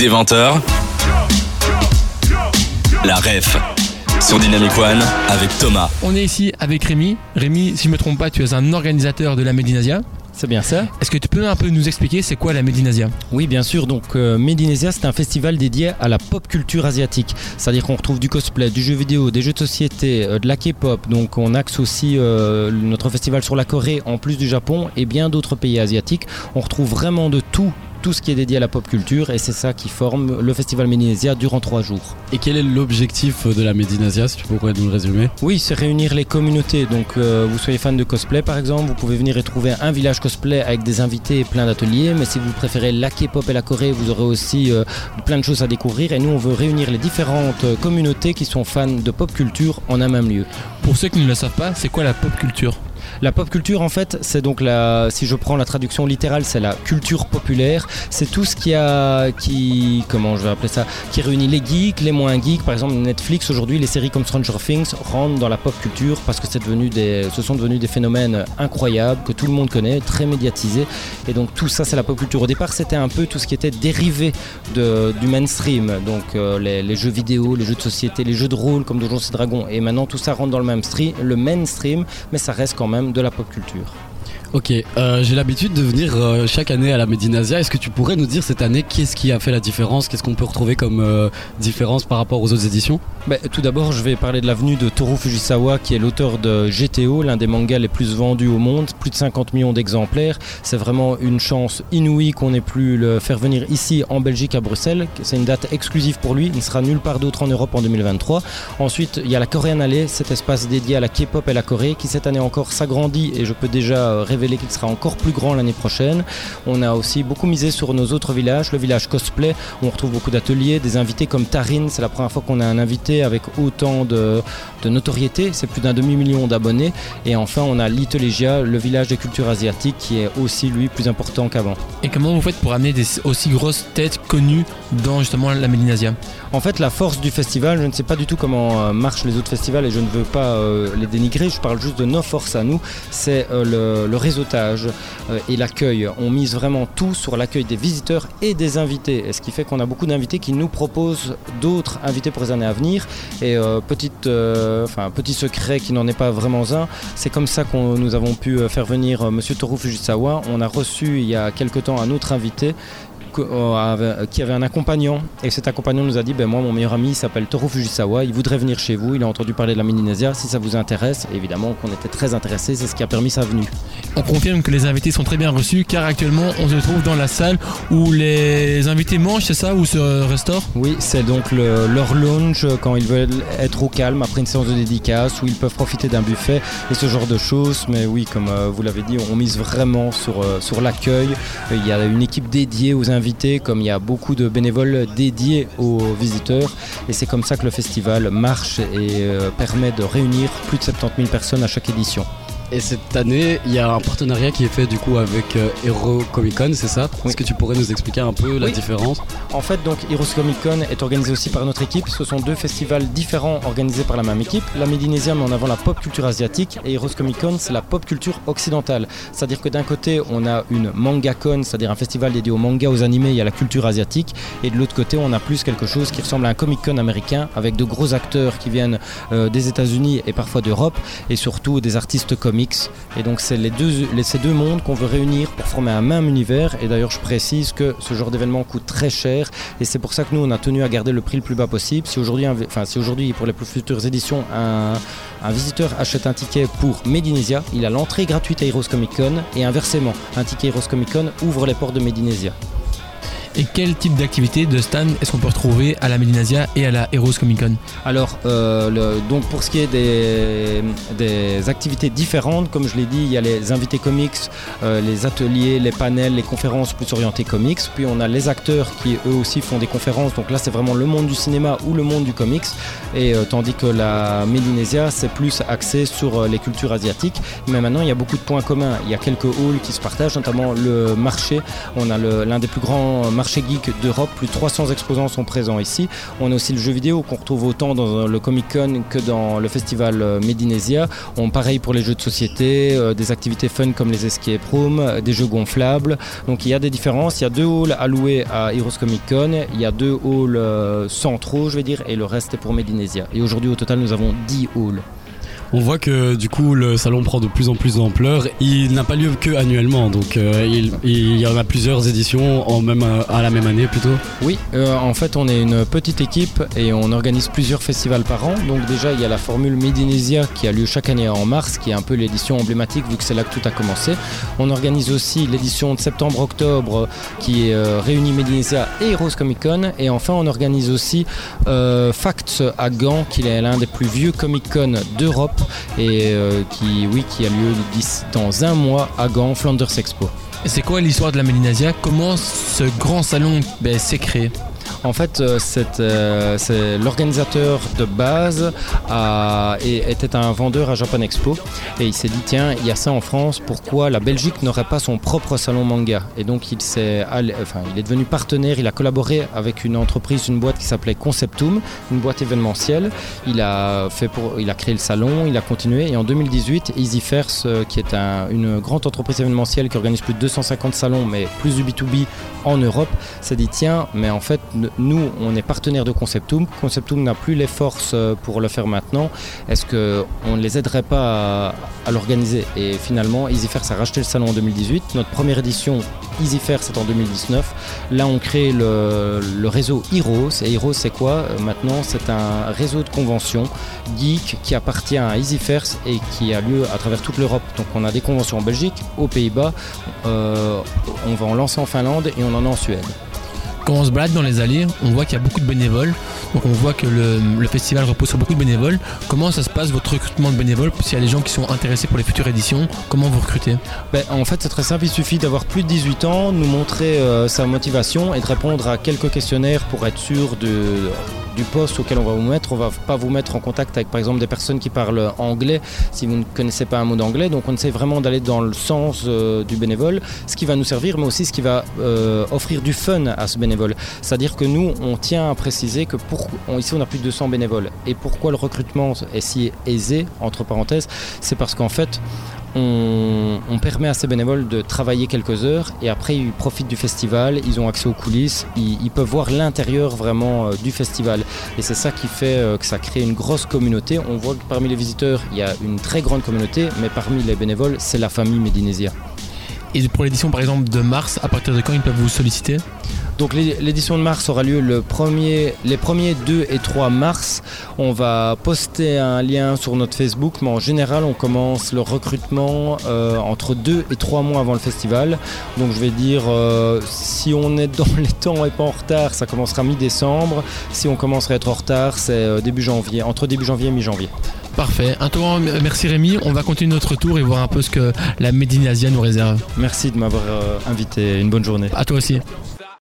Des 20h, la ref sur Dynamic One avec Thomas. On est ici avec Rémi. Rémi, si je me trompe pas, tu es un organisateur de la Medinasia. C'est bien ça Est-ce que tu peux un peu nous expliquer c'est quoi la Medinasia Oui, bien sûr. Donc, euh, Medinasia, c'est un festival dédié à la pop culture asiatique. C'est-à-dire qu'on retrouve du cosplay, du jeu vidéo, des jeux de société, euh, de la K-pop. Donc, on axe aussi euh, notre festival sur la Corée, en plus du Japon et bien d'autres pays asiatiques. On retrouve vraiment de tout tout ce qui est dédié à la pop culture et c'est ça qui forme le festival Médinasia durant trois jours. Et quel est l'objectif de la Médinasia, si tu pourrais nous le résumer? Oui, c'est réunir les communautés. Donc, euh, vous soyez fan de cosplay par exemple, vous pouvez venir et trouver un village cosplay avec des invités et plein d'ateliers. Mais si vous préférez la K-pop et la Corée, vous aurez aussi euh, plein de choses à découvrir. Et nous, on veut réunir les différentes communautés qui sont fans de pop culture en un même lieu. Pour ceux qui ne le savent pas, c'est quoi la pop culture? La pop culture, en fait, c'est donc la, si je prends la traduction littérale, c'est la culture populaire. C'est tout ce qui a, qui, comment je vais appeler ça, qui réunit les geeks, les moins geeks. Par exemple, Netflix aujourd'hui, les séries comme Stranger Things rentrent dans la pop culture parce que c'est devenu des, ce sont devenus des phénomènes incroyables que tout le monde connaît, très médiatisés. Et donc tout ça, c'est la pop culture. Au départ, c'était un peu tout ce qui était dérivé de, du mainstream, donc euh, les, jeux vidéo, les jeux de société, les jeux de rôle comme Donjons et Dragons. Et maintenant, tout ça rentre dans le même stream, le mainstream, mais ça reste quand même de la pop culture. Ok, euh, j'ai l'habitude de venir euh, chaque année à la Medinasia. Est-ce que tu pourrais nous dire cette année qu'est-ce qui a fait la différence? Qu'est-ce qu'on peut retrouver comme euh, différence par rapport aux autres éditions? Bah, Tout d'abord, je vais parler de l'avenue de Toru Fujisawa, qui est l'auteur de GTO, l'un des mangas les plus vendus au monde, plus de 50 millions d'exemplaires. C'est vraiment une chance inouïe qu'on ait pu le faire venir ici en Belgique, à Bruxelles. C'est une date exclusive pour lui. Il ne sera nulle part d'autre en Europe en 2023. Ensuite, il y a la Korean Alley, cet espace dédié à la K-pop et la Corée, qui cette année encore s'agrandit et je peux déjà qu'il sera encore plus grand l'année prochaine. On a aussi beaucoup misé sur nos autres villages, le village cosplay, où on retrouve beaucoup d'ateliers, des invités comme Tarin, c'est la première fois qu'on a un invité avec autant de, notoriété, c'est plus d'un demi-million d'abonnés. Et enfin, on a Litolegia, le village des cultures asiatiques, qui est aussi lui plus important qu'avant. Et comment vous faites pour amener des aussi grosses têtes connues dans justement la Mélinasia En fait, la force du festival, je ne sais pas du tout comment euh, marchent les autres festivals et je ne veux pas euh, les dénigrer, je parle juste de nos forces à nous, c'est euh, le, le réseautage et l'accueil. On mise vraiment tout sur l'accueil des visiteurs et des invités, et ce qui fait qu'on a beaucoup d'invités qui nous proposent d'autres invités pour les années à venir. Et petite, enfin, petit secret qui n'en est pas vraiment un, c'est comme ça que nous avons pu faire venir Monsieur Toru Fujisawa. On a reçu il y a quelque temps un autre invité euh, qui avait un accompagnant. Et cet accompagnant nous a dit ben moi mon meilleur ami s'appelle Toru Fujisawa il voudrait venir chez vous. Il a entendu parler de la Médinésia si ça vous intéresse évidemment qu'on était très intéressés. C'est ce qui a permis sa venue. On confirme que les invités sont très bien reçus car actuellement on se trouve dans la salle où les invités mangent c'est ça ou se restaurent? Oui c'est donc leur lounge quand ils veulent être au calme après une séance de dédicace où ils peuvent profiter d'un buffet et ce genre de choses. Mais oui comme euh, vous l'avez dit on mise vraiment sur, euh, sur l'accueil. Il y a une équipe dédiée aux invités comme il y a beaucoup de bénévoles dédiés aux visiteurs. Et c'est comme ça que le festival marche et euh, permet de réunir plus de 70 000 personnes à chaque édition. Et cette année, il y a un partenariat qui est fait du coup avec euh, Hero Comic Con, c'est ça? Est-ce que tu pourrais nous expliquer un peu la différence? En fait, donc Heroes Comic Con est organisé aussi par notre équipe. Ce sont deux festivals différents organisés par la même équipe. La Médinésia met en avant la pop culture asiatique et Heroes Comic Con, c'est la pop culture occidentale. C'est-à-dire que d'un côté, on a une Manga Con, c'est-à-dire un festival dédié au manga, aux animés et à la culture asiatique. Et de l'autre côté, on a plus quelque chose qui ressemble à un Comic Con américain avec de gros acteurs qui viennent euh, des États-Unis et parfois d'Europe et surtout des artistes comiques et donc c'est les deux, ces deux mondes qu'on veut réunir pour former un même univers. Et d'ailleurs je précise que ce genre d'événement coûte très cher et c'est pour ça que nous on a tenu à garder le prix le plus bas possible. Si aujourd'hui, enfin, pour les plus futures éditions un, un visiteur achète un ticket pour Medinesia, il a l'entrée gratuite à Heroes Comic Con et inversement, un ticket Heroes Comic Con ouvre les portes de Medinesia. Et quel type d'activité de stand est-ce qu'on peut retrouver à la Medinasia et à la Heroes Comic Con Alors, euh, donc pour ce qui est des, activités différentes, comme je l'ai dit, il y a les invités comics, euh, les ateliers, les panels, les conférences plus orientées comics. Puis on a les acteurs qui eux aussi font des conférences. Donc là, c'est vraiment le monde du cinéma ou le monde du comics. Et euh, tandis que la Médinésia, c'est plus axé sur les cultures asiatiques. Mais maintenant, il y a beaucoup de points communs. Il y a quelques halls qui se partagent, notamment le marché. On a l'un des plus grands marché geek d'Europe. Plus de 300 exposants sont présents ici. On a aussi le jeu vidéo qu'on retrouve autant dans le Comic Con que dans le festival euh, Medinesia. On pareil pour les jeux de société, euh, des activités fun comme les escape rooms, euh, des jeux gonflables. Donc il y a des différences. Il y a deux halls alloués à Heroes Comic Con. Il y a deux halls centraux, je vais dire, et le reste est pour Medinesia. Et aujourd'hui au total nous avons 10 halls. On voit que du coup le salon prend de plus en plus d'ampleur. Il n'a pas lieu que annuellement, donc euh, il, y en a plusieurs éditions en même, à la même année plutôt. Oui, euh, en fait, on est une petite équipe et on organise plusieurs festivals par an. Donc déjà, il y a la formule Medinesia qui a lieu chaque année en mars, qui est un peu l'édition emblématique vu que c'est là que tout a commencé. On organise aussi l'édition de septembre-octobre qui euh, réunit Medinesia et Heroes Comic Con. Et enfin, on organise aussi Facts à Gand, qui est l'un des plus vieux Comic Con d'Europe et euh, qui, oui, qui a lieu dans un mois à Gand, Flanders Expo. C'est quoi l'histoire de la Médinasia Comment ce grand salon ben, s'est créé? En fait, euh, euh, c'est l'organisateur de base était un vendeur à Japan Expo. Et il s'est dit tiens, il y a ça en France, pourquoi la Belgique n'aurait pas son propre salon manga? Et donc il s'est enfin, il est devenu partenaire, il a collaboré avec une entreprise, une boîte qui s'appelait Conceptum, une boîte événementielle. Il a fait pour il a créé le salon, il a continué. Et en 2018, EasyFairs euh, qui est un- une grande entreprise événementielle qui organise plus de 250 salons mais plus du B2B en Europe, s'est dit tiens, mais en fait, nous, on est partenaire de Conceptum. Conceptum n'a plus les forces euh, pour le faire maintenant. Est-ce qu'on ne les aiderait pas à, l'organiser? Et finalement, EasyFair a racheté le salon en 2018. Notre première édition, EasyFair, c'est en 2019. Là, on crée le, le réseau Heroes. Et Heroes, c'est quoi? Euh, Maintenant, c'est un réseau de conventions geek qui appartient à EasyFair et qui a lieu à travers toute l'Europe. Donc, on a des conventions en Belgique, aux Pays-Bas, euh, on va en lancer en Finlande et on en a en Suède. Quand on se balade dans les allées, on voit qu'il y a beaucoup de bénévoles. Donc on voit que le, festival repose sur beaucoup de bénévoles. Comment ça se passe votre recrutement de bénévoles S'il y a des gens qui sont intéressés pour les futures éditions, comment vous recrutez? Ben, en fait, c'est très simple. Il suffit d'avoir plus de 18 ans, nous montrer euh, sa motivation et de répondre à quelques questionnaires pour être sûr de, du poste auquel on va vous mettre. On va pas vous mettre en contact avec, par exemple, des personnes qui parlent anglais si vous ne connaissez pas un mot d'anglais. Donc, on essaie vraiment d'aller dans le sens euh, du bénévole, ce qui va nous servir, mais aussi ce qui va euh, offrir du fun à ce bénévole. C'est-à-dire que nous, on tient à préciser que pour, ici, on a plus de 200 bénévoles. Et pourquoi le recrutement est si aisé, entre parenthèses, c'est parce qu'en fait, on, permet à ces bénévoles de travailler quelques heures et après ils profitent du festival, ils ont accès aux coulisses, ils, ils peuvent voir l'intérieur vraiment euh, du festival. Et c'est ça qui fait euh, que ça crée une grosse communauté. On voit que parmi les visiteurs, il y a une très grande communauté, mais parmi les bénévoles, c'est la famille Médinésia. Et pour l'édition par exemple de mars, à partir de quand ils peuvent vous solliciter? Donc l'é- l'édition de mars aura lieu le premier, les premiers 2 et 3 mars. On va poster un lien sur notre Facebook, mais en général on commence le recrutement euh, entre 2 et 3 mois avant le festival. Donc je vais dire, euh, si on est dans les temps et pas en retard, ça commencera mi-décembre. Si on commencerait à être en retard, c'est euh, début janvier, entre début janvier et mi-janvier. Parfait. Un grand merci Rémi. On va continuer notre tour et voir un peu ce que la Médine Asia nous réserve. Merci de m'avoir invité, une bonne journée. À toi aussi.